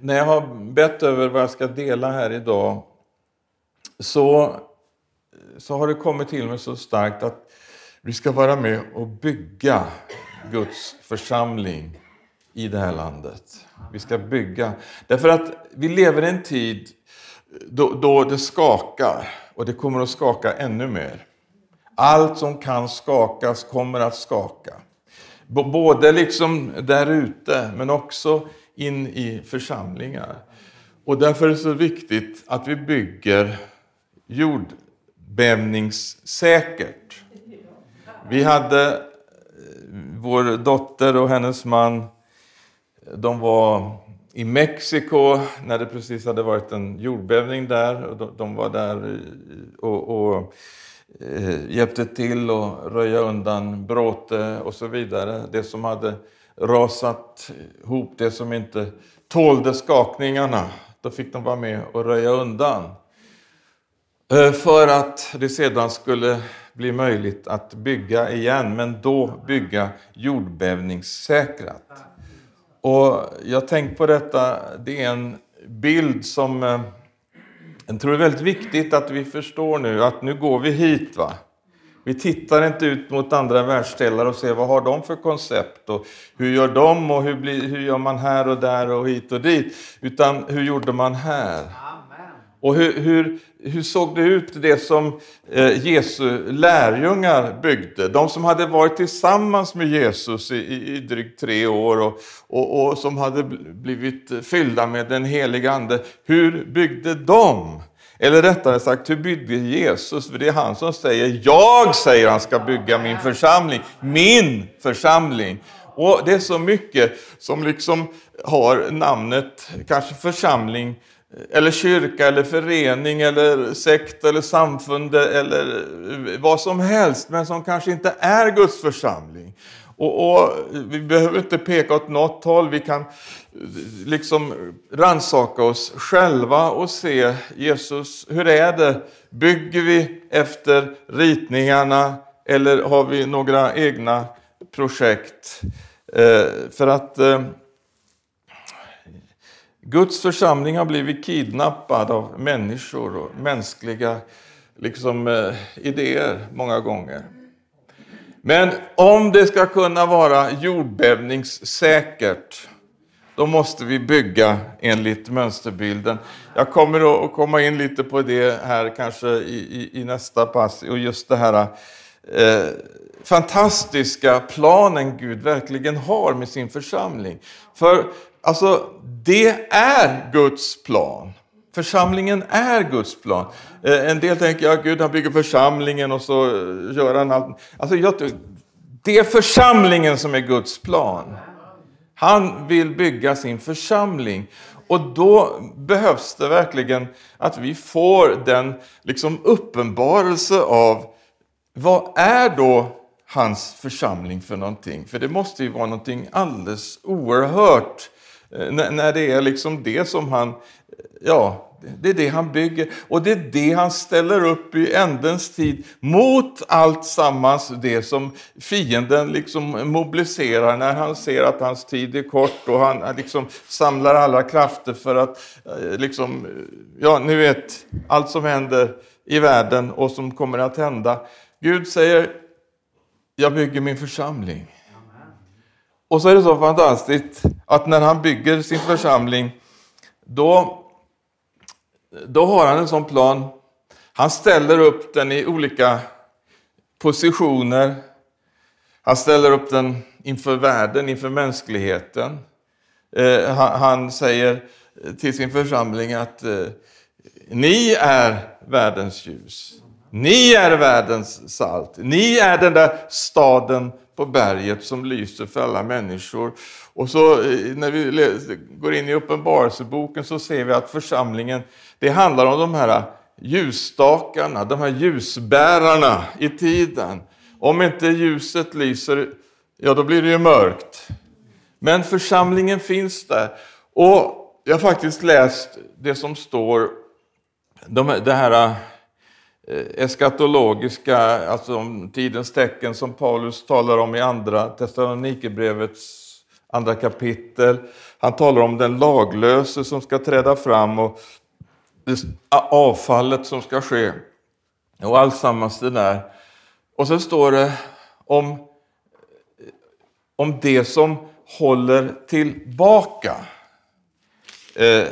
när jag har bett över vad jag ska dela här idag så, så har det kommit till mig så starkt att vi ska vara med och bygga Guds församling i det här landet. Vi ska bygga. Därför att vi lever i en tid då, då det skakar och det kommer att skaka ännu mer. Allt som kan skakas kommer att skaka. Både liksom där ute men också in i församlingar. Och därför är det så viktigt att vi bygger jordbävningssäkert. Vi hade eh, vår dotter och hennes man, de var i Mexiko när det precis hade varit en jordbävning där. de var där eh, och, och eh, hjälpte till att röja undan bråte och så vidare. Det som hade rasat ihop, det som inte tålde skakningarna. Då fick de vara med och röja undan. Eh, för att det sedan skulle bli möjligt att bygga igen, men då bygga jordbävningssäkrat. Och jag tänkt på detta, det är en bild som eh, jag tror är väldigt viktigt att vi förstår nu att nu går vi hit. va. Vi tittar inte ut mot andra världsdelar och ser vad har de för koncept och hur gör de och hur, blir, hur gör man här och där och hit och dit. Utan hur gjorde man här? Och hur, hur, hur såg det ut det som eh, Jesu lärjungar byggde? De som hade varit tillsammans med Jesus i, i, i drygt tre år och, och, och, som hade blivit fyllda med den heliga Ande. Hur byggde de? Eller rättare sagt, hur byggde Jesus? För det är han som säger, jag säger han ska bygga min församling. Min församling. Och det är så mycket som liksom har namnet, kanske församling, eller kyrka eller förening eller sekt eller samfund eller vad som helst, men som kanske inte är Guds församling. Och, och, Vi behöver inte peka åt något håll, vi kan liksom ransaka oss själva och se Jesus, hur är det? Bygger vi efter ritningarna eller har vi några egna projekt? Eh, för att eh, Guds församling har blivit kidnappad av människor och mänskliga liksom, eh, idéer många gånger. Men om det ska kunna vara jordbävningssäkert, då måste vi bygga enligt mönsterbilden. Jag kommer att komma in lite på det här kanske i, i, i nästa pass, och just det här eh, fantastiska planen Gud verkligen har med sin församling. För Alltså, det är Guds plan. Församlingen är Guds plan. Eh, en del tänker att ja, Gud han bygger församlingen och så eh, gör han allt. Alltså, jag, det är församlingen som är Guds plan. Han vill bygga sin församling. Och då behövs det verkligen att vi får den liksom uppenbarelse av vad är då hans församling för någonting? För det måste ju vara någonting alldeles oerhört eh, när det är liksom det som han, ja, det är det han bygger och det är det han ställer upp i ändens tid mot allt sammans det som fienden liksom mobiliserar när han ser att hans tid är kort och han liksom samlar alla krafter för att eh, liksom, ja, ni vet, allt som händer i världen och som kommer att hända. Gud säger, jag bygger min församling. Och så är det så fantastiskt att när han bygger sin församling, då, då har han en sån plan. Han ställer upp den i olika positioner. Han ställer upp den inför världen, inför mänskligheten. Eh, han, säger till sin församling att eh, ni är världens ljus. Ni är världens salt. Ni är den där staden på berget som lyser för alla människor. Och så eh, när vi går in i Uppenbarelseboken så ser vi att församlingen, det handlar om de här ljusstakarna, de här ljusbärarna i tiden. Om inte ljuset lyser, ja då blir det ju mörkt. Men församlingen finns där. Och jag har faktiskt läst det som står, de, det här Eh, eskatologiska, alltså om tidens tecken som Paulus talar om i andra Thessalonikerbrevets andra kapitel. Han talar om den laglöse som ska träda fram och avfallet som ska ske. Och alltsammans det där. Och så står det om, om det som håller tillbaka. Eh,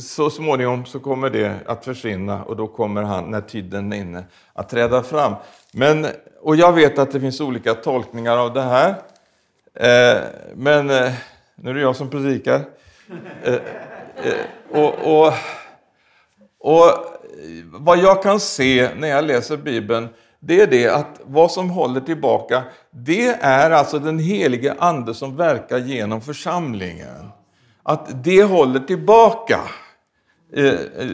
så småningom så kommer det att försvinna och då kommer han, när tiden är inne, att träda fram. Men, och jag vet att det finns olika tolkningar av det här. Eh, men eh, nu är det jag som predikar. Eh, eh och, och, och vad jag kan se när jag läser Bibeln, det är det att vad som håller tillbaka, det är alltså den helige Ande som verkar genom församlingen att det håller tillbaka eh, eh,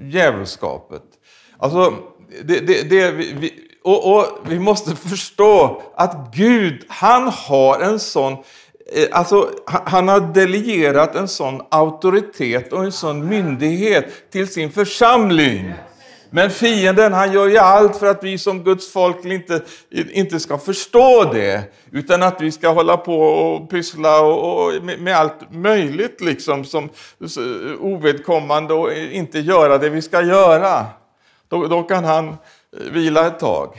djävulskapet. Alltså, det, det, det, vi, och, och, vi måste förstå att Gud, han har en sån eh, Alltså, han har delegerat en sån auktoritet och en sån myndighet till sin församling. Men fienden han gör ju allt för att vi som Guds folk inte, inte ska förstå det. Utan att vi ska hålla på och pyssla och, och med, med, allt möjligt liksom som ovedkommande och inte göra det vi ska göra. Då, då kan han eh, vila ett tag.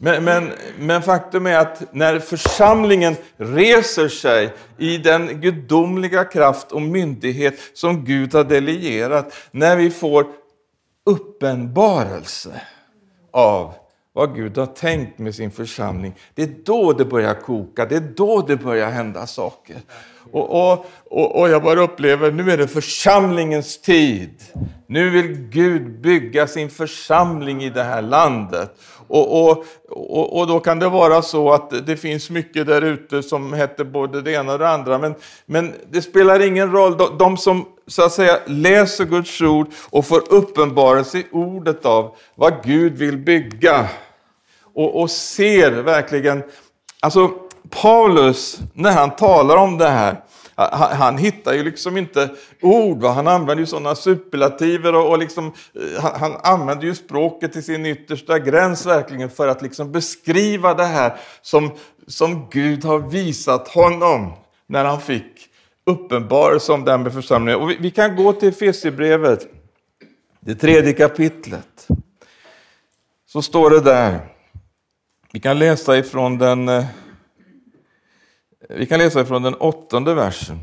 Men, men, men, faktum är att när församlingen reser sig i den gudomliga kraft och myndighet som Gud har delegerat, när vi får uppenbarelse av vad Gud har tänkt med sin församling. Det är då det börjar koka, det är då det börjar hända saker. Och, och, och, och jag bara upplever, nu är det församlingens tid. Nu vill Gud bygga sin församling i det här landet. Och, och, och, och, då kan det vara så att det finns mycket där ute som heter både det ena och det andra. Men, men det spelar ingen roll. De, de som så att säga läser Guds ord och får uppenbarelse i ordet av vad Gud vill bygga. Och, och ser verkligen, alltså Paulus, när han talar om det här, han, han hittar ju liksom inte ord, va? han använder ju sådana superlativer och, och liksom, eh, han, han, använder ju språket till sin yttersta gräns verkligen för att liksom beskriva det här som, som Gud har visat honom när han fick uppenbarelse om den med församlingen. Och vi, vi kan gå till Efesierbrevet, det tredje kapitlet. Så står det där. Vi kan läsa ifrån den, eh, vi kan läsa ifrån den åttonde versen.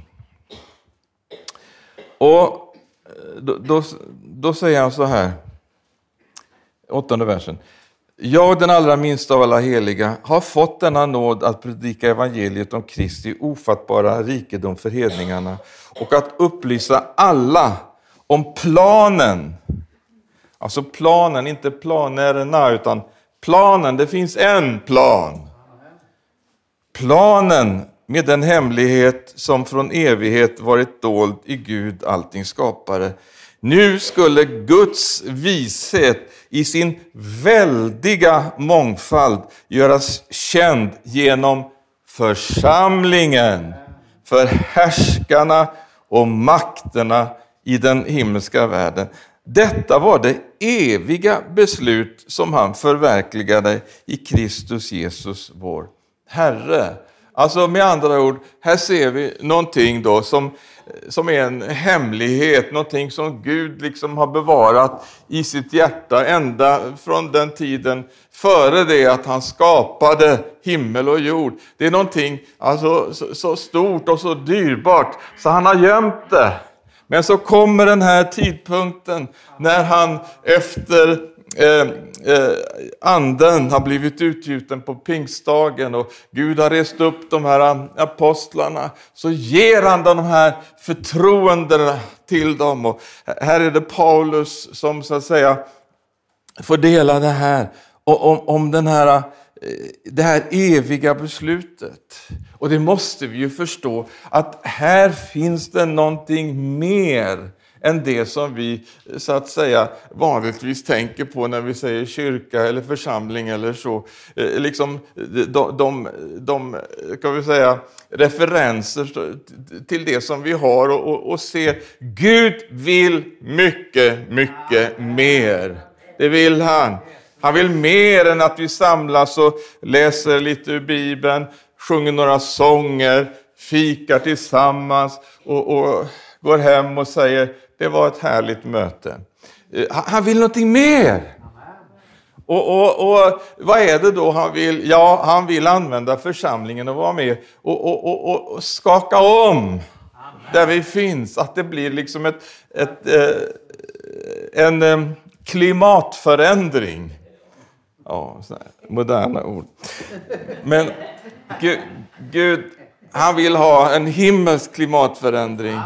Och eh, då, då, då säger han så här, åttonde versen. Jag, den allra minsta av alla heliga, har fått denna nåd att predika evangeliet om Kristi ofattbara rikedom för hedningarna och att upplysa alla om planen. Alltså planen, inte planerna, utan planen. Det finns en plan. Planen med den hemlighet som från evighet varit dold i Gud, allting skapare. Nu skulle Guds vishet i sin väldiga mångfald göras känd genom församlingen, för härskarna och makterna i den himmelska världen. Detta var det eviga beslut som han förverkligade i Kristus Jesus, vår Herre. Alltså med andra ord, här ser vi någonting då som som är en hemlighet, någonting som Gud liksom har bevarat i sitt hjärta ända från den tiden före det att han skapade himmel och jord. Det är någonting alltså, så, så stort och så dyrbart så han har gömt det. Men så kommer den här tidpunkten när han efter eh, eh, anden har blivit utgjuten på pingstdagen och Gud har rest upp de här apostlarna, så ger han de här förtroendena till dem. Och här är det Paulus som så att säga får dela det här, och om, om den här eh, det här eviga beslutet. Och det måste vi ju förstå, att här finns det någonting mer än det som vi så att säga vanligtvis tänker på när vi säger kyrka eller församling eller så. Eh, liksom de, de, de kan vi säga, referenser till det som vi har och, och, och se Gud vill mycket, mycket mer. Det vill han. Han vill mer än att vi samlas och läser lite ur Bibeln, sjunger några sånger, fikar tillsammans och, och går hem och säger det var ett härligt möte. Eh, han vill någonting mer. Och, och, och, vad är det då han vill? Ja, han vill använda församlingen och vara med och, och, skaka om där vi finns. Att det blir liksom ett, ett, eh, en eh, klimatförändring. Ja, moderna ord. Men Gud, Gud, han vill ha en himmelsk klimatförändring.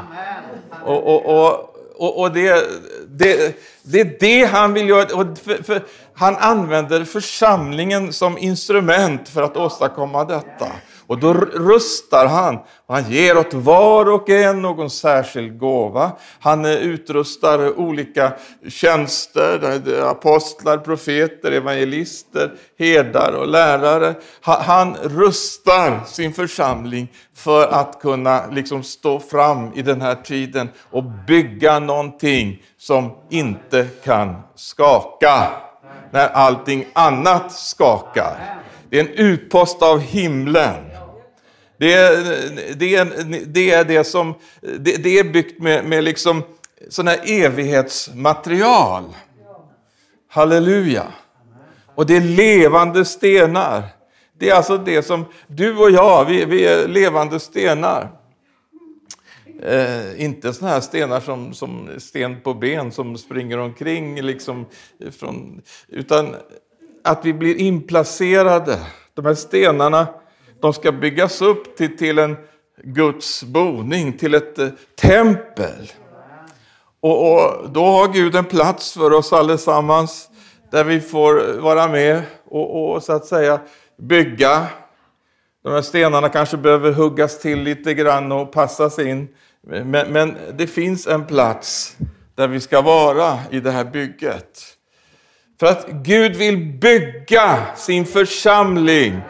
Och, och, och, och, och det, det, det är det han vill göra. Och för, för, han använder församlingen som instrument för att åstadkomma detta. Och då rustar han. Och han ger åt var och en någon särskild gåva. Han eh, utrustar olika tjänster, eh, apostlar, profeter, evangelister, herdar och lärare. Han rustar sin församling för att kunna liksom stå fram i den här tiden och bygga någonting som inte kan skaka när allting annat skakar. Det är en utpost av himlen. Det är det, är, det, är det som det, det, är byggt med, med liksom sådana här evighetsmaterial. Halleluja! Och det är levande stenar. Det är alltså det som du och jag, vi, vi är levande stenar. Eh, inte såna här stenar som, som sten på ben som springer omkring, liksom, från, utan att vi blir inplacerade. De här stenarna de ska byggas upp till, till en Guds boning, till ett eh, tempel. Och, och, då har Gud en plats för oss allesammans där vi får vara med och, och så att säga bygga. De här stenarna kanske behöver huggas till lite grann och passas in. Men, men det finns en plats där vi ska vara i det här bygget. För att Gud vill bygga sin församling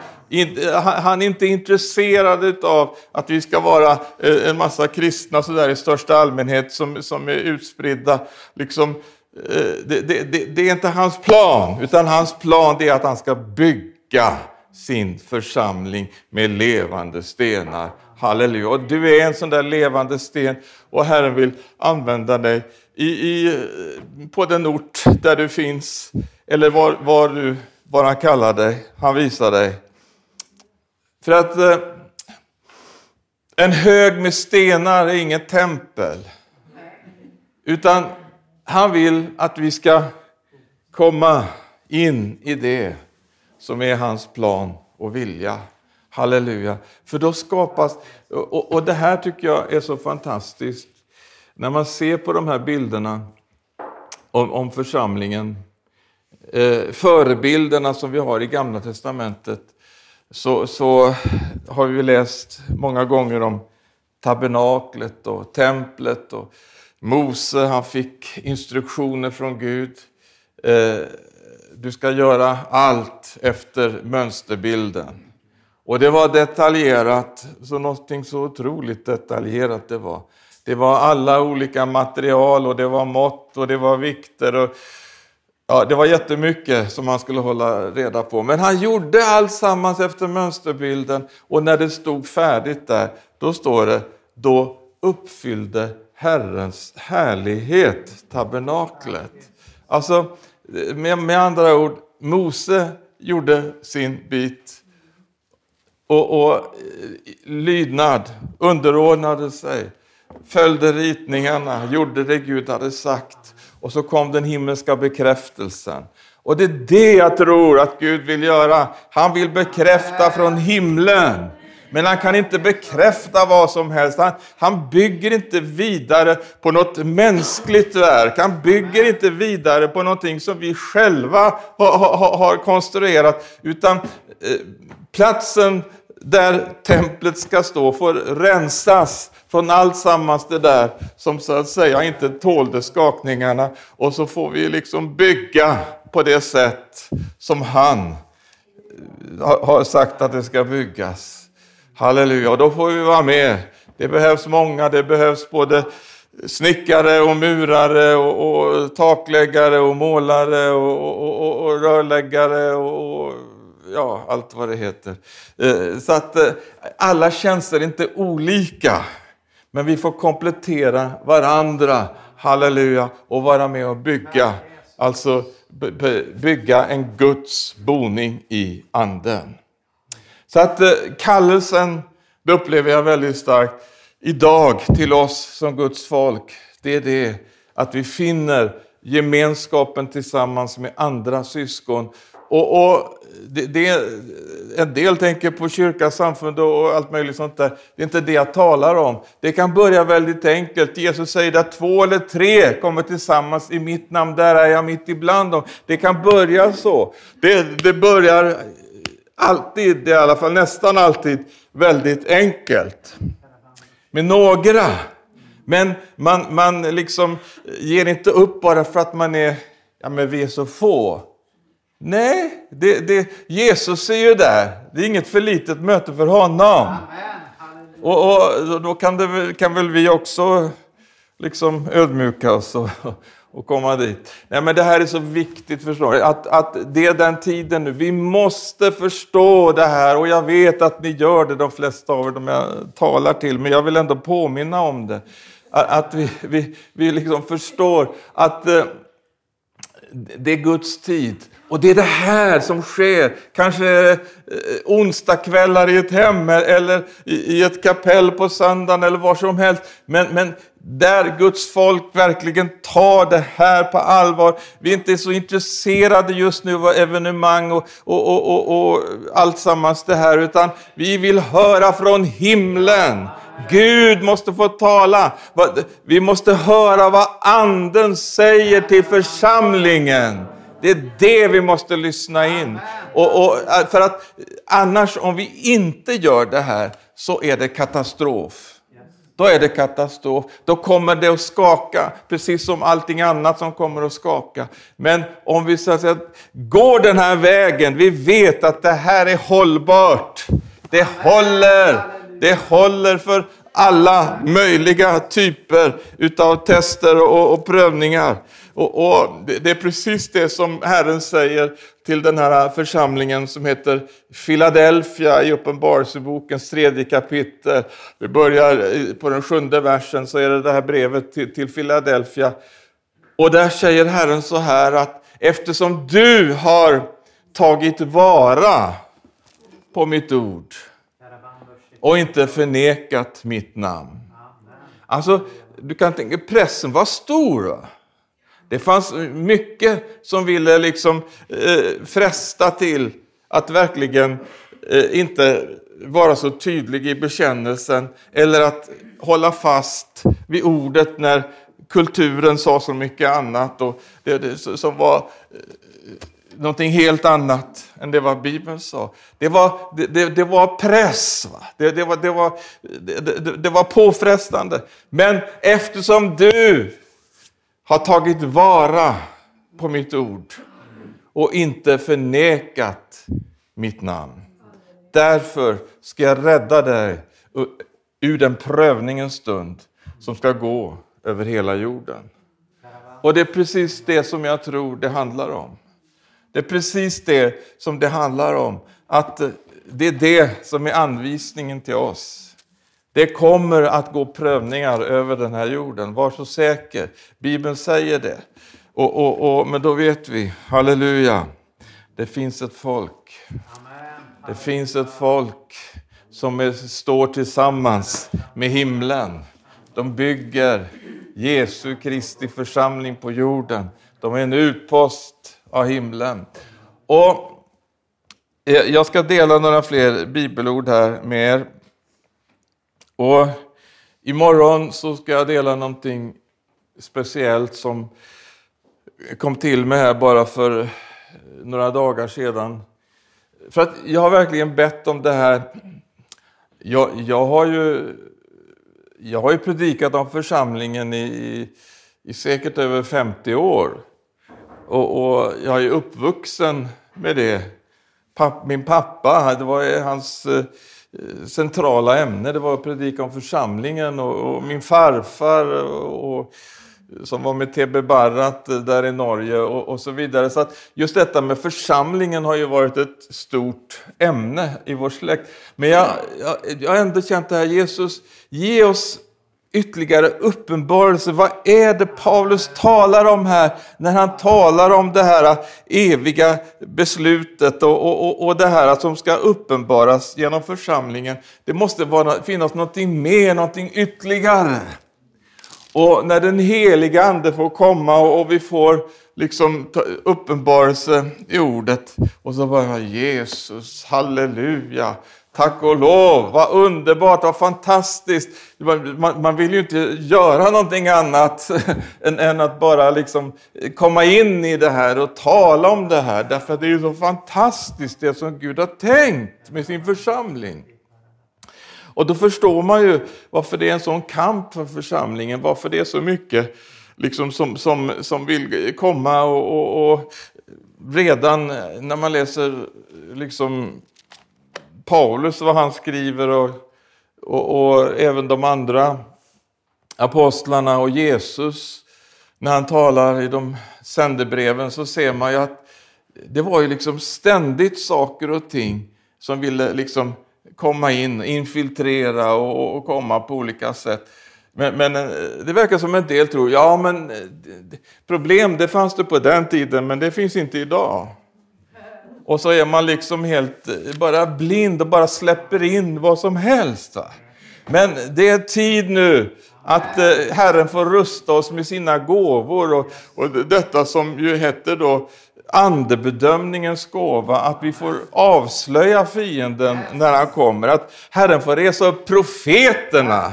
han är inte intresserad av att vi ska vara eh, en massa kristna så där i största allmänhet som, som är utspridda. Liksom, eh, det, det, det, det är inte hans plan, utan hans plan är att han ska bygga sin församling med levande stenar. Halleluja. Och du är en sån där levande sten och Herren vill använda dig i, i, på den ort där du finns, eller var, var, du, var han kallar dig. Han visar dig. För att eh, en hög med stenar är inget tempel. Utan han vill att vi ska komma in i det som är hans plan och vilja. Halleluja. För då skapas, och, och det här tycker jag är så fantastiskt, när man ser på de här bilderna om, om församlingen, eh, förebilderna som vi har i Gamla Testamentet, så, så har vi läst många gånger om tabernaklet och templet. och Mose han fick instruktioner från Gud. Eh, du ska göra allt efter mönsterbilden. Och det var detaljerat, så någonting så otroligt detaljerat det var. Det var alla olika material och det var mått och det var vikter. Och Ja, det var jättemycket som han skulle hålla reda på. Men han gjorde alltsammans efter mönsterbilden och när det stod färdigt där, då står det, då uppfyllde Herrens härlighet tabernaklet. Alltså, med, med andra ord, Mose gjorde sin bit och, och eh, lydnad, underordnade sig, följde ritningarna, gjorde det Gud hade sagt. Och så kom den himmelska bekräftelsen. Och det är det jag tror att Gud vill göra. Han vill bekräfta från himlen. Men han kan inte bekräfta vad som helst. Han, han bygger inte vidare på något mänskligt verk. Han bygger inte vidare på någonting som vi själva har, har, har konstruerat. Utan eh, platsen där templet ska stå får rensas från allt sammans det där som så att säga inte tålde skakningarna. Och så får vi liksom bygga på det sätt som han eh, har sagt att det ska byggas. Halleluja, och då får vi vara med. Det behövs många, det behövs både snickare och murare och, och takläggare och målare och, och, och rörläggare och ja, allt vad det heter. Eh, så att eh, alla tjänster är inte olika. Men vi får komplettera varandra, halleluja, och vara med och bygga. Alltså bygga en Guds boning i anden. Så att eh, kallelsen, det upplever jag väldigt starkt, idag till oss som Guds folk, det är det att vi finner gemenskapen tillsammans med andra syskon. Och, och det, det, en del tänker på kyrka, samfund och allt möjligt sånt där. Det är inte det jag talar om. Det kan börja väldigt enkelt. Jesus säger att två eller tre kommer tillsammans i mitt namn, där är jag mitt ibland dem. Det kan börja så. Det, det börjar alltid, i alla fall nästan alltid, väldigt enkelt. Med några. Men man, man liksom ger inte upp bara för att man är, ja men vi är så få. Nej, det, det, Jesus är ju där. Det är inget för litet möte för honom. Och, och, då kan, det, kan väl vi också liksom ödmjuka oss och, och komma dit. Nej, men det här är så viktigt, förstår? Att, att det är den tiden nu. Vi måste förstå det här och jag vet att ni gör det, de flesta av er, de jag talar till, men jag vill ändå påminna om det. Att vi, vi, vi liksom förstår att eh, det är Guds tid. Och det är det här som sker. Kanske eh, onsdagskvällar i ett hem e- eller i ett kapell på söndagen eller var som helst. Men, men där Guds folk verkligen tar det här på allvar. Vi är inte så intresserade just nu av evenemang och, och, och, och, och allt sammans det här, utan vi vill höra från himlen. Gud måste få tala. Vi måste höra vad anden säger till församlingen. Det är det vi måste lyssna in. Och, och, för att annars, om vi inte gör det här, så är det katastrof. Då är det katastrof. Då kommer det att skaka, precis som allting annat som kommer att skaka. Men om vi så att säga, går den här vägen, vi vet att det här är hållbart. Det håller. Det håller för alla möjliga typer utav tester och, och prövningar. Och, och, Det är precis det som Herren säger till den här församlingen som heter Philadelphia i Uppenbarelsebokens tredje kapitel. Vi börjar på den sjunde versen, så är det det här brevet till, till Philadelphia. Och där säger Herren så här att eftersom du har tagit vara på mitt ord och inte förnekat mitt namn. Alltså, du kan tänka, pressen var stor. Det fanns mycket som ville liksom eh, fresta till att verkligen eh, inte vara så tydlig i bekännelsen eller att hålla fast vid ordet när kulturen sa så mycket annat och det, det som var eh, någonting helt annat än det vad Bibeln sa. Det var, det, det, det var press, va? Det, det, var, det, var, det, det var påfrestande. Men eftersom du har tagit vara på mitt ord och inte förnekat mitt namn. Därför ska jag rädda dig ur den prövningens stund som ska gå över hela jorden. Och det är precis det som jag tror det handlar om. Det är precis det som det handlar om. Att det är det som är anvisningen till oss. Det kommer att gå prövningar över den här jorden, var så säker. Bibeln säger det. Och, och, och, men då vet vi, halleluja, det finns ett folk. Det finns ett folk som är, står tillsammans med himlen. De bygger Jesu Kristi församling på jorden. De är en utpost av himlen. Och eh, jag ska dela några fler bibelord här med er. Och imorgon så ska jag dela någonting speciellt som kom till mig här bara för några dagar sedan. För att jag har verkligen bett om det här. Jag, jag har ju jag har ju predikat om församlingen i, i, i säkert över 50 år. Och, och, jag är uppvuxen med det. Papp, min pappa, det var hans eh, centrala ämne. Det var att predika om församlingen och, och min farfar och, som var med TB Barrat eh, där i Norge och, och, så vidare. Så att just detta med församlingen har ju varit ett stort ämne i vår släkt. Men jag, jag, jag har ändå känt det här, Jesus, ge oss ytterligare uppenbarelse. Vad är det Paulus talar om här när han talar om det här eviga beslutet och, och, och det här som ska uppenbaras genom församlingen. Det måste vara, finnas någonting mer, någonting ytterligare. Och när den heliga Ande får komma och vi får liksom uppenbarelse i ordet och så bara Jesus, halleluja, tack och lov, vad underbart, vad fantastiskt. Man, man vill ju inte göra någonting annat än, än, att bara liksom komma in i det här och tala om det här, därför att det är ju så fantastiskt det som Gud har tänkt med sin församling. Och då förstår man ju varför det är en sån kamp för församlingen, varför det är så mycket liksom som, som, som vill komma och, och, och redan när man läser liksom Paulus, vad han skriver och, och, och även de andra apostlarna och Jesus, när han talar i de sändebreven så ser man ju att det var ju liksom ständigt saker och ting som ville liksom komma in, infiltrera och, och komma på olika sätt. Men, men, eh, det verkar som en del tror, ja men eh, problem det fanns det på den tiden men det finns inte idag. Och så är man liksom helt eh, bara blind och bara släpper in vad som helst. Va? Men det är tid nu att eh, Herren får rusta oss med sina gåvor och, och detta som ju heter då andebedömningens gåva, att vi får avslöja fienden när han kommer. Att Herren får resa upp profeterna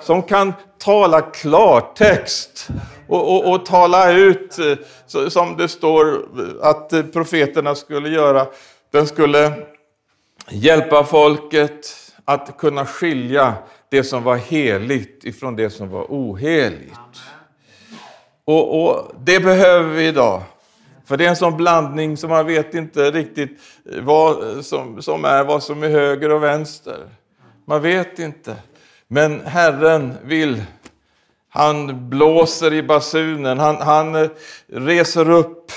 som kan tala klartext och, och, och tala ut, eh, som det står att eh, profeterna skulle göra. Den skulle hjälpa folket att kunna skilja det som var heligt ifrån det som var oheligt. Och, och det behöver vi idag. För det är en sån blandning som man vet inte riktigt eh, vad som, som är vad som är höger och vänster. Man vet inte. Men Herren vill. Han blåser i basunen. Han, han eh, reser upp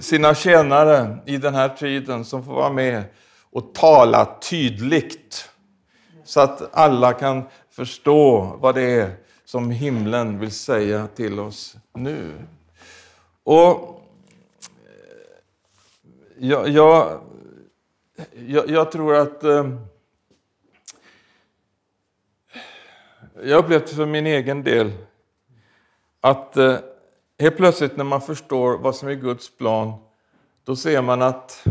sina tjänare i den här tiden som får vara med och tala tydligt. Så att alla kan förstå vad det är som himlen vill säga till oss nu. Och eh, jag, jag, jag, jag tror att... Eh, jag upplevt för min egen del att eh, helt plötsligt när man förstår vad som är Guds plan, då ser man att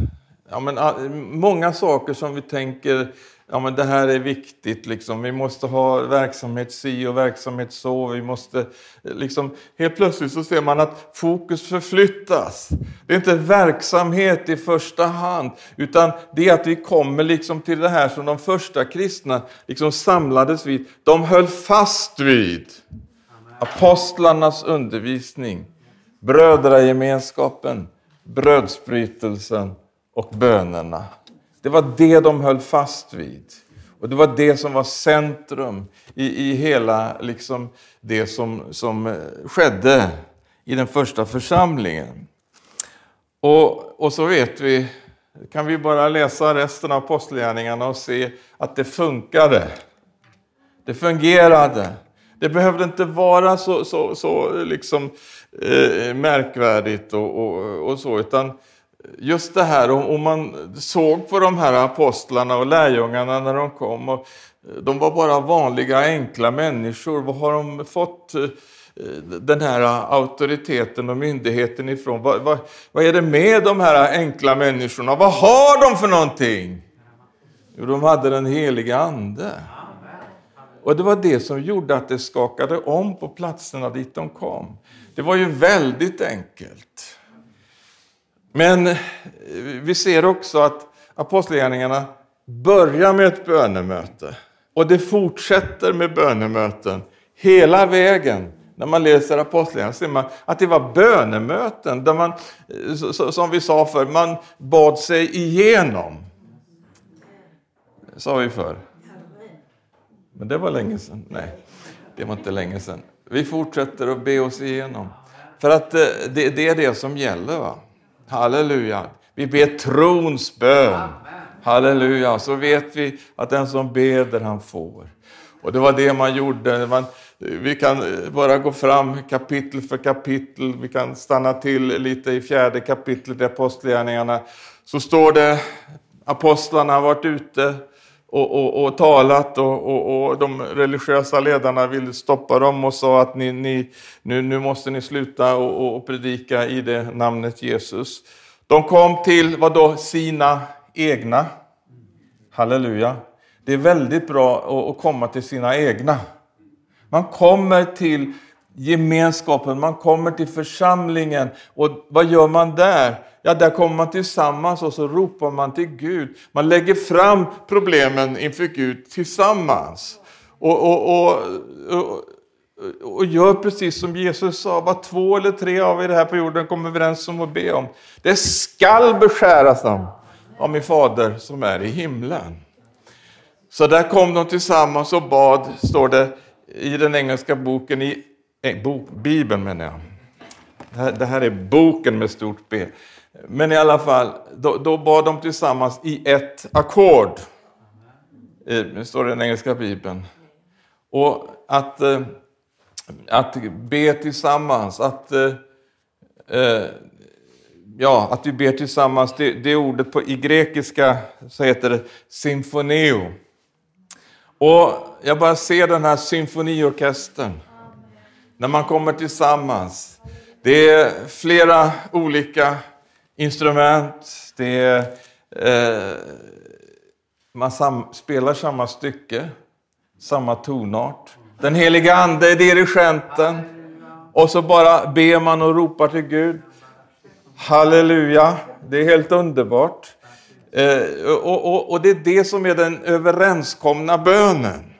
ja, men, ah, många saker som vi tänker ja, men det här är viktigt, liksom. vi måste ha verksamhet si och verksamhet så. Vi måste, eh, liksom, helt plötsligt så ser man att fokus förflyttas. Det är inte verksamhet i första hand, utan det är att vi kommer liksom till det här som de första kristna liksom samlades vid. De höll fast vid apostlarnas undervisning, brödragemenskapen, brödsbrytelsen och bönerna. Det var det de höll fast vid. Och det var det som var centrum i, i hela liksom, det som, som eh, skedde i den första församlingen. Och, och så vet vi, kan vi bara läsa resten av apostlagärningarna och se att det funkade. Det fungerade. Det behövde inte vara så, så, så liksom, eh, märkvärdigt och, och, och så, utan just det här om, man såg på de här apostlarna och lärjungarna när de kom. Och eh, de var bara vanliga enkla människor. Vad har de fått eh, den här auktoriteten och myndigheten ifrån? Vad, vad, vad är det med de här enkla människorna? Vad har de för någonting? Jo, de hade den heliga Ande. Och det var det som gjorde att det skakade om på platserna dit de kom. Det var ju väldigt enkelt. Men eh, vi ser också att apostlagärningarna börjar med ett bönemöte. Och det fortsätter med bönemöten hela vägen. När man läser Apostlagärningarna ser man att det var bönemöten där man, eh, som vi sa för man bad sig igenom. Det sa vi förr. Men det var länge sedan. Nej, det var inte länge sedan. Vi fortsätter att be oss igenom. För att eh, det, det är det som gäller. va? Halleluja. Vi ber trons bön. Halleluja. Så vet vi att den som beder han får. Och det var det man gjorde. Man, vi kan eh, bara gå fram kapitel för kapitel. Vi kan stanna till lite i fjärde kapitlet i Apostlagärningarna. Så står det apostlarna har varit ute och, och, och talat och, och, de religiösa ledarna ville stoppa dem och sa att ni, ni, nu, nu måste ni sluta och, predika i det namnet Jesus. De kom till vad då sina egna. Halleluja. Det är väldigt bra att komma till sina egna. Man kommer till gemenskapen, man kommer till församlingen. Och vad gör man där? Ja, där kommer man tillsammans och så ropar man till Gud. Man lägger fram problemen inför Gud tillsammans. Och, och, och, och, och gör precis som Jesus sa, vad två eller tre av er här på jorden kommer överens om att be om. Det skall beskäras dem av min fader som är i himlen. Så där kom de tillsammans och bad, står det i den engelska boken, i eh, bok, Bibeln menar jag. Det här, det här, är boken med stort B. Men i alla fall, då, då bad de tillsammans i ett ackord. Nu står det i den engelska bibeln. Och att, eh, att be tillsammans, att, eh, eh, ja, att vi ber tillsammans, det, det ordet på, i grekiska så heter det symfoneo. Och jag bara ser den här symfoniorkestern. När man kommer tillsammans. Det är flera olika instrument. Det är, eh, man sam, spelar samma stycke, samma tonart. Den heliga Ande är dirigenten. Och så bara ber man och ropar till Gud. Halleluja, det är helt underbart. Eh, och, och, och, det är det som är den överenskomna bönen.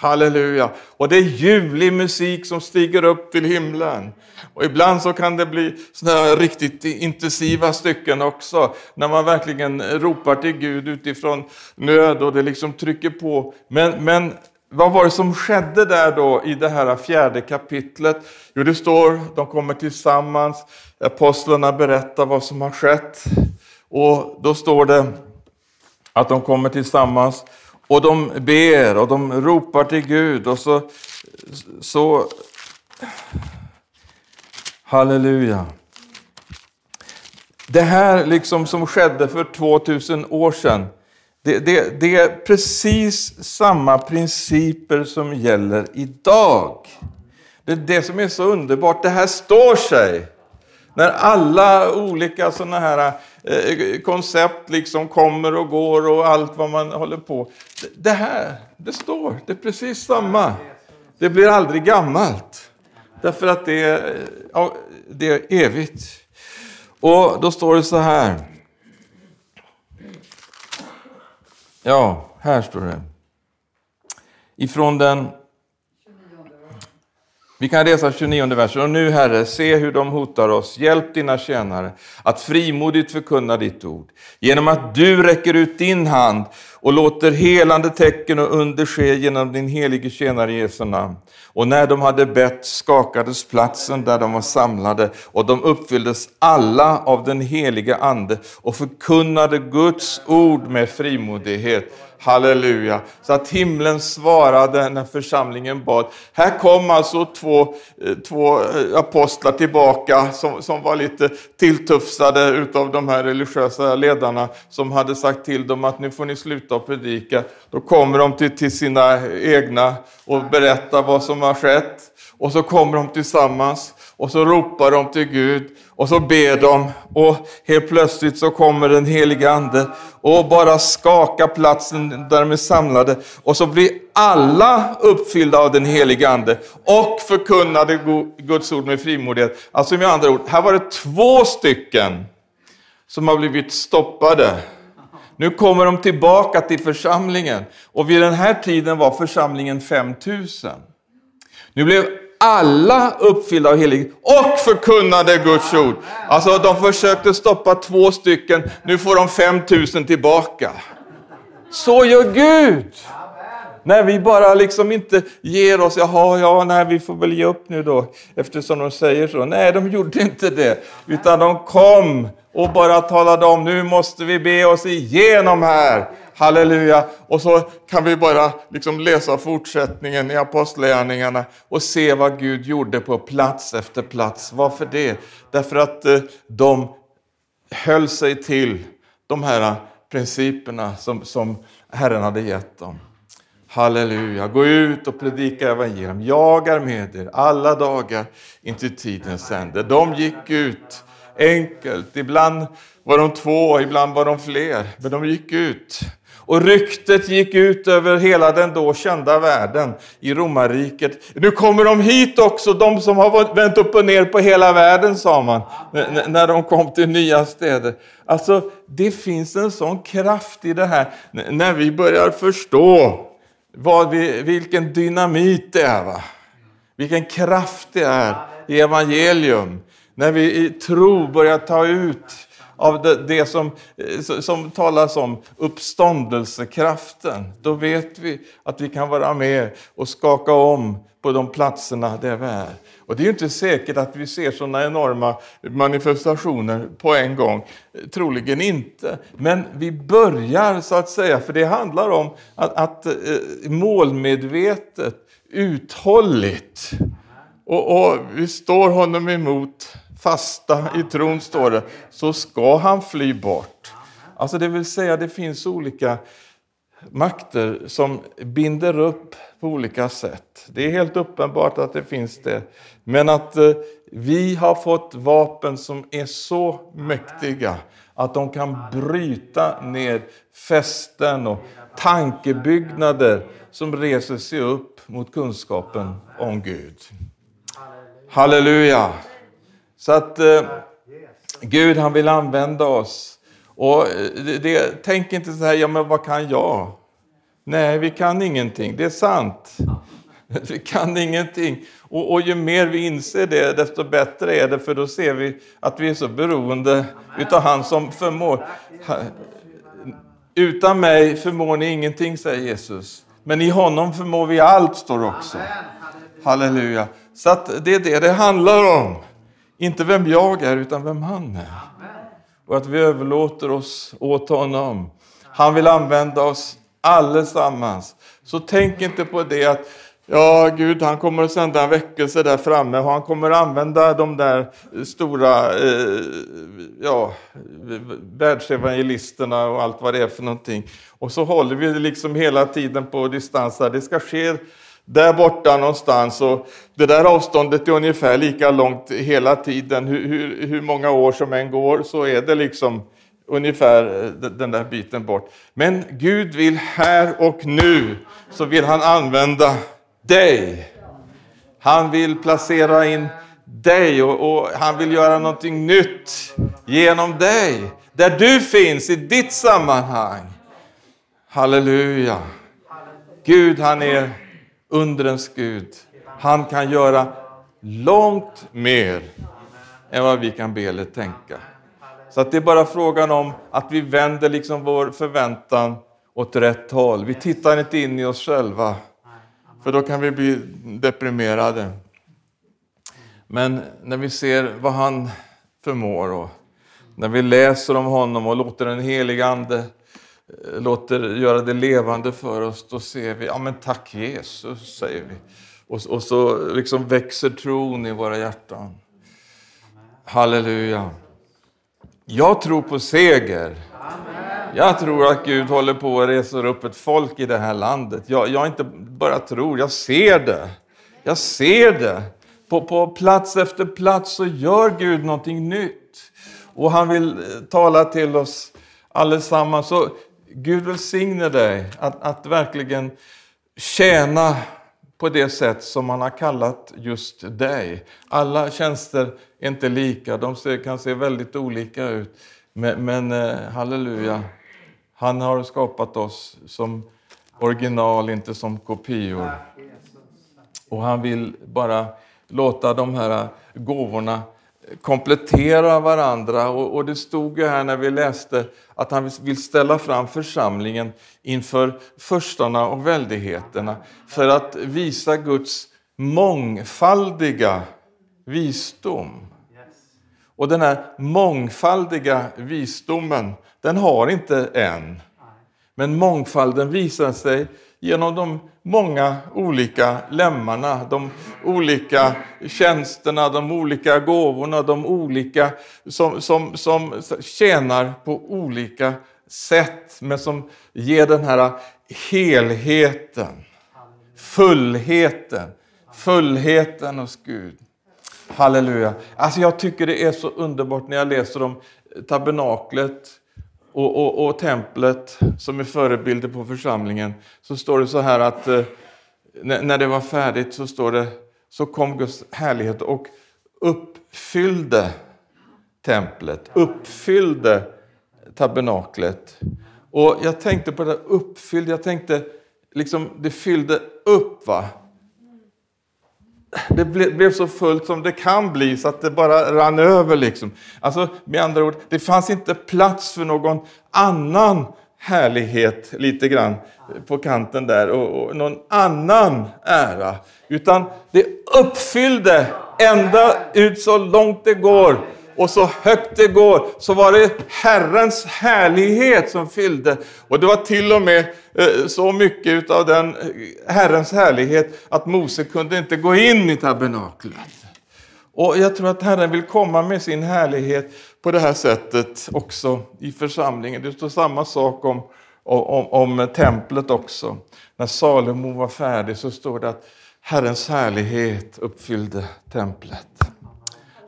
Halleluja! Och det är ljuvlig musik som stiger upp till himlen. Och ibland så kan det bli sådana riktigt intensiva stycken också, när man verkligen ropar till Gud utifrån nöd och det liksom trycker på. Men, men vad var det som skedde där då i det här fjärde kapitlet? Jo, det står, de kommer tillsammans, apostlarna berättar vad som har skett. Och då står det att de kommer tillsammans och de ber och de ropar till Gud och så, så Halleluja. Det här liksom som skedde för 2000 år sedan, det, det, det är precis samma principer som gäller idag. Det är det som är så underbart. Det här står sig. När alla olika sådana här eh, koncept liksom kommer och går och allt vad man håller på. Det här, det står, det är precis samma. Det blir aldrig gammalt. Därför att det är, ja, det är evigt. Och då står det så här. Ja, här står det. Ifrån den vi kan läsa 29 versen. Och nu, Herre, se hur de hotar oss. Hjälp dina tjänare att frimodigt förkunna ditt ord. Genom att du räcker ut din hand och låter helande tecken och under ske genom din helige tjänare Jesu namn. Och när de hade bett skakades platsen där de var samlade och de uppfylldes alla av den helige Ande och förkunnade Guds ord med frimodighet. Halleluja. Så att himlen svarade när församlingen bad. Här kom alltså två, eh, två eh, apostlar tillbaka som, som var lite tilltufsade utav de här religiösa ledarna som hade sagt till dem att nu får ni sluta predika. Då kommer de till, till sina egna och berättar vad som har skett. Och så kommer de tillsammans och så ropar de till Gud och så ber de och helt plötsligt så kommer den heliga Ande och bara skakar platsen där de är samlade och så blir alla uppfyllda av den heliga Ande och förkunnade Guds ord med frimodighet. Alltså med andra ord, här var det två stycken som har blivit stoppade. Nu kommer de tillbaka till församlingen och vid den här tiden var församlingen 5000. Nu blev alla uppfyllda av helig och förkunnade Guds ord. Alltså de försökte stoppa två stycken, nu får de 5000 tillbaka. Så gör Gud. När vi bara liksom inte ger oss, jaha, ja, nej, vi får väl ge upp nu då, eftersom de säger så. Nej, de gjorde inte det, utan de kom och bara talade om, nu måste vi be oss igenom här. Halleluja! Och så kan vi bara liksom läsa fortsättningen i Apostlagärningarna och se vad Gud gjorde på plats efter plats. Varför det? Därför att eh, de höll sig till de här principerna som, som Herren hade gett dem. Halleluja, gå ut och predika evangelium. Jag är med er alla dagar intill tidens ände. De gick ut enkelt. Ibland var de två, ibland var de fler. Men de gick ut. Och ryktet gick ut över hela den då kända världen i romarriket. Nu kommer de hit också, de som har vänt upp och ner på hela världen, sa man, när de kom till nya städer. Alltså, det finns en sån kraft i det här, när vi börjar förstå vad vi, vilken dynamit det är. Va? Vilken kraft det är i evangelium. När vi i tro börjar ta ut av det, det som, eh, som talas om uppståndelsekraften, då vet vi att vi kan vara med och skaka om på de platserna där vi är. Och det är inte säkert att vi ser sådana enorma manifestationer på en gång. Troligen inte. Men vi börjar så att säga, för det handlar om att, att eh, målmedvetet, uthålligt och, och vi står honom emot fasta i tron, står det, så ska han fly bort. Alltså det vill säga, det finns olika makter som binder upp på olika sätt. Det är helt uppenbart att det finns det. Men att eh, vi har fått vapen som är så mäktiga att de kan bryta ner fästen och tankebyggnader som reser sig upp mot kunskapen om Gud. Halleluja! Så att eh, Gud han vill använda oss. Och det, det, tänk inte så här, ja men vad kan jag? Nej, vi kan ingenting, det är sant. Vi kan ingenting. Och, och, ju mer vi inser det, desto bättre är det, för då ser vi att vi är så beroende utav han som förmår. Utan mig förmår ni ingenting, säger Jesus. Men i honom förmår vi allt, står också. Halleluja. Så att det är det det handlar om. Inte vem jag är, utan vem han är. Och att vi överlåter oss åt honom. Han vill använda oss allesammans. Så tänk inte på det att Ja, Gud han kommer att sända en väckelse där framme och han kommer att använda de där stora eh, ja, världsevangelisterna och allt vad det är för någonting. Och så håller vi liksom hela tiden på distans. Det ska ske där borta någonstans. Och det där avståndet är ungefär lika långt hela tiden. Hur, hur, hur många år som än går så är det liksom ungefär eh, den där biten bort. Men Gud vill här och nu så vill han använda dig. Han vill placera in dig och, och, han vill göra någonting nytt genom dig. Där du finns, i ditt sammanhang. Halleluja. Gud han är undrens Gud. Han kan göra långt mer än vad vi kan be eller tänka. Så att det är bara frågan om att vi vänder liksom vår förväntan åt rätt håll. Vi tittar inte in i oss själva, för då kan vi bli deprimerade. Men när vi ser vad han förmår och när vi läser om honom och låter den helige Ande Eh, låter göra det levande för oss, då ser vi, ja men tack Jesus, säger vi. Och, och så liksom växer tron i våra hjärtan. Halleluja. Jag tror på seger. Jag tror att Gud håller på att resa upp ett folk i det här landet. Jag, jag inte bara tror, jag ser det. Jag ser det. På, på plats efter plats så gör Gud någonting nytt. Och han vill eh, tala till oss allesammans. Så Gud välsigne dig att, att verkligen tjäna på det sätt som han har kallat just dig. Alla tjänster är inte lika, de kan se väldigt olika ut. Men, men eh, halleluja, han har skapat oss som original, inte som kopior. Och han vill bara låta de här gåvorna komplettera varandra. Och, och, det stod ju här när vi läste att han vill ställa fram församlingen inför förstarna och väldigheterna för att visa Guds mångfaldiga visdom. Och den här mångfaldiga visdomen, den har inte en. Men mångfalden visar sig genom de många olika lemmarna, de olika tjänsterna, de olika gåvorna, de olika som, som, som tjänar på olika sätt, men som ger den här helheten, fullheten, fullheten hos Gud. Halleluja. Alltså jag tycker det är så underbart när jag läser om tabernaklet och, och, och templet som är förebilder på församlingen. Så står det så här att eh, när det var färdigt så står det så kom Guds härlighet och uppfyllde templet, uppfyllde tabernaklet. Och jag tänkte på det uppfyllde, jag tänkte liksom det fyllde upp. va det blev så fullt som det kan bli så att det bara rann över. Liksom. Alltså, med andra ord, det fanns inte plats för någon annan härlighet lite grann på kanten där och, och någon annan ära. Utan det uppfyllde ända ut så långt det går och så högt det går så var det Herrens härlighet som fyllde. Och det var till och med eh, så mycket av den eh, Herrens härlighet att Mose kunde inte gå in i tabernaklet. Och jag tror att Herren vill komma med sin härlighet på det här sättet också i församlingen. Det står samma sak om, om, om templet också. När Salomo var färdig så står det att Herrens härlighet uppfyllde templet.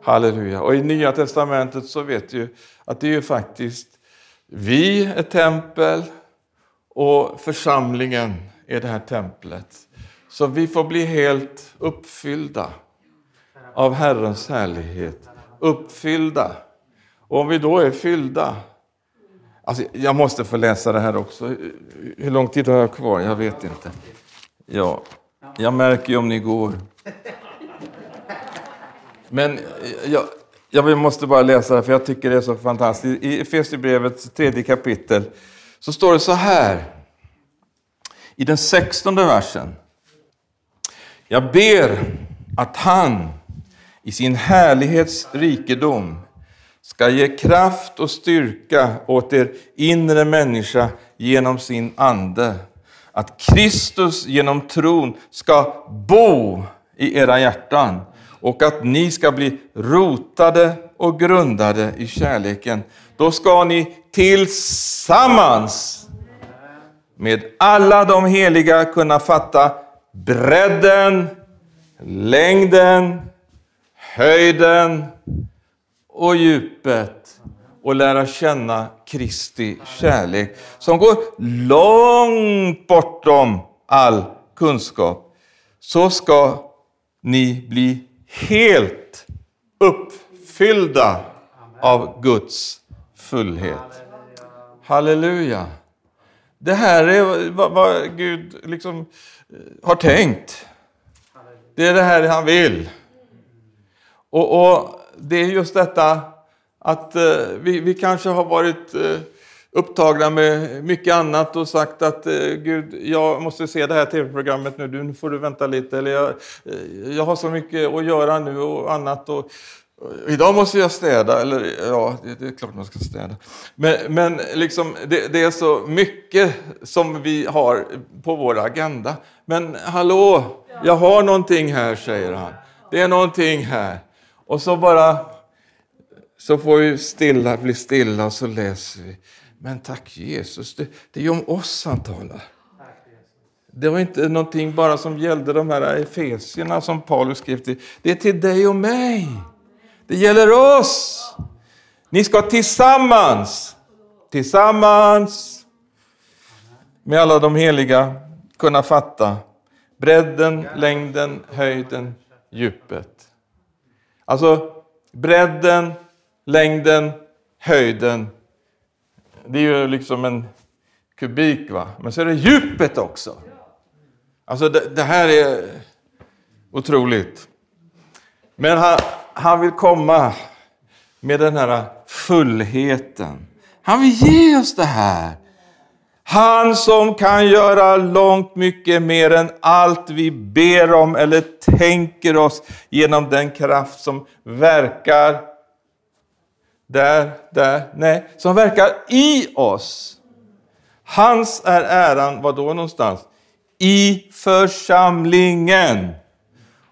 Halleluja. Och i Nya Testamentet så vet du att det är ju faktiskt vi är tempel och församlingen är det här templet. Så vi får bli helt uppfyllda av Herrens härlighet. Uppfyllda. Och om vi då är fyllda. Alltså, jag måste få läsa det här också. Hur lång tid har jag kvar? Jag vet inte. Ja, jag märker ju om ni går. Men eh, jag, jag måste bara läsa det, för jag tycker det är så fantastiskt. I Efesierbrevets tredje kapitel så står det så här. I den sextonde versen. Jag ber att han i sin härlighets rikedom ska ge kraft och styrka åt er inre människa genom sin ande. Att Kristus genom tron ska bo i era hjärtan och att ni ska bli rotade och grundade i kärleken. Då ska ni tillsammans med alla de heliga kunna fatta bredden, längden, höjden och djupet och lära känna Kristi kärlek som går långt bortom all kunskap. Så ska ni bli helt uppfyllda av Guds fullhet. Halleluja. Det här är vad, Gud liksom eh, har tänkt. Det är det här han vill. Och, och det är just detta att eh, vi, vi kanske har varit eh, upptagna med mycket annat och sagt att eh, Gud, jag måste se det här tv-programmet nu, nu får du vänta lite. Eller jag, eh, jag har så mycket att göra nu och annat. Och, och idag måste jag städa, eller ja, det, det, är klart man ska städa. Men, men liksom, det, det, är så mycket som vi har på vår agenda. Men hallå, jag har någonting här, säger han. Det är någonting här. Och så bara så får vi stilla, bli stilla och så läser vi. Men tack Jesus, det, det är ju om oss han talar. Det var inte någonting bara som gällde de här efesierna som Paulus skrev till. Det är till dig och mig. Det gäller oss. Ni ska tillsammans, tillsammans med alla de heliga kunna fatta bredden, längden, höjden, djupet. Alltså bredden, längden, höjden, det är ju liksom en kubik, va? men så är det djupet också. Alltså det, det här är otroligt. Men han, han vill komma med den här fullheten. Han vill ge oss det här. Han som kan göra långt mycket mer än allt vi ber om eller tänker oss genom den kraft som verkar där, där, nej, som verkar i oss. Hans är äran, vad då någonstans? I församlingen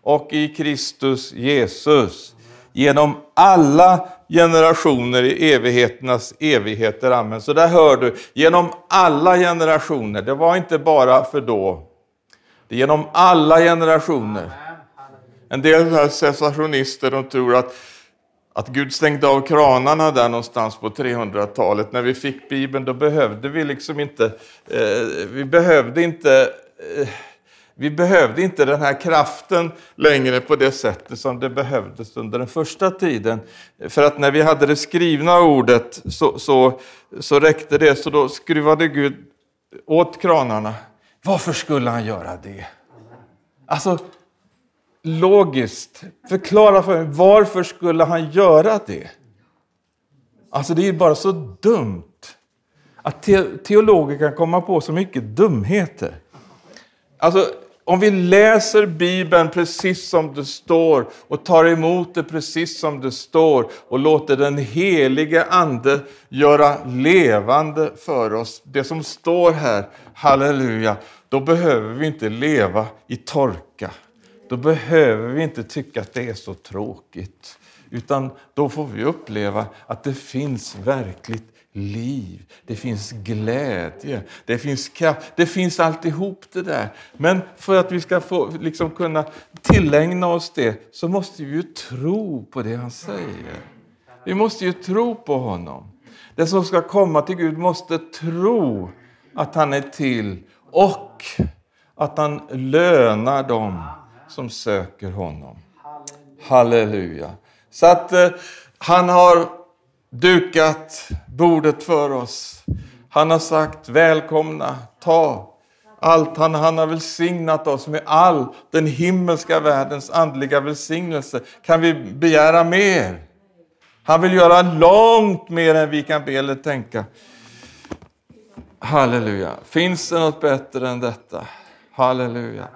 och i Kristus Jesus genom alla generationer i evigheternas evigheter. Amen. Så där hör du, genom alla generationer. Det var inte bara för då. Det är genom alla generationer. En del cessationister de tror att, att Gud stängde av kranarna där någonstans på 300-talet. När vi fick Bibeln då behövde vi liksom inte, eh, vi behövde inte eh, vi behövde inte den här kraften längre på det sättet som det behövdes under den första tiden. För att när vi hade det skrivna ordet så, så, så räckte det, så då skruvade Gud åt kranarna. Varför skulle han göra det? Alltså, logiskt, förklara för mig, varför skulle han göra det? Alltså det är bara så dumt att teologer kan komma på så mycket dumheter. Alltså, om vi läser Bibeln precis som det står och tar emot det precis som det står och låter den helige Ande göra levande för oss det som står här, halleluja, då behöver vi inte leva i torka. Då behöver vi inte tycka att det är så tråkigt. Utan då får vi uppleva att det finns verkligt liv, det finns glädje, det finns kraft. Det finns alltihop det där. Men för att vi ska få liksom kunna tillägna oss det så måste vi ju tro på det han säger. Vi måste ju tro på honom. Den som ska komma till Gud måste tro att han är till och att han lönar dem som söker honom. Halleluja. Så att eh, han har dukat bordet för oss. Han har sagt välkomna, ta allt. Han, han har välsignat oss med all den himmelska världens andliga välsignelse. Kan vi begära mer? Han vill göra långt mer än vi kan be eller tänka. Halleluja. Finns det något bättre än detta? Halleluja.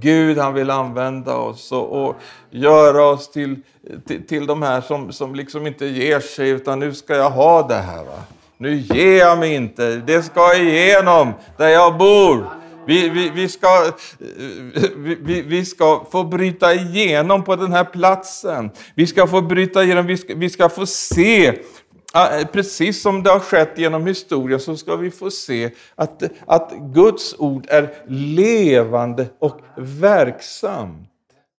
Gud han vill använda oss och, och göra oss till, till, till de här som, som liksom inte ger sig utan nu ska jag ha det här. Va? Nu ger jag mig inte, det ska igenom där jag bor. Vi, vi, vi, ska, vi, vi ska få bryta igenom på den här platsen. Vi ska få bryta igenom, vi ska, vi ska få se Eh, precis som det har skett genom historien så ska vi få se att, att Guds ord är levande och verksamt.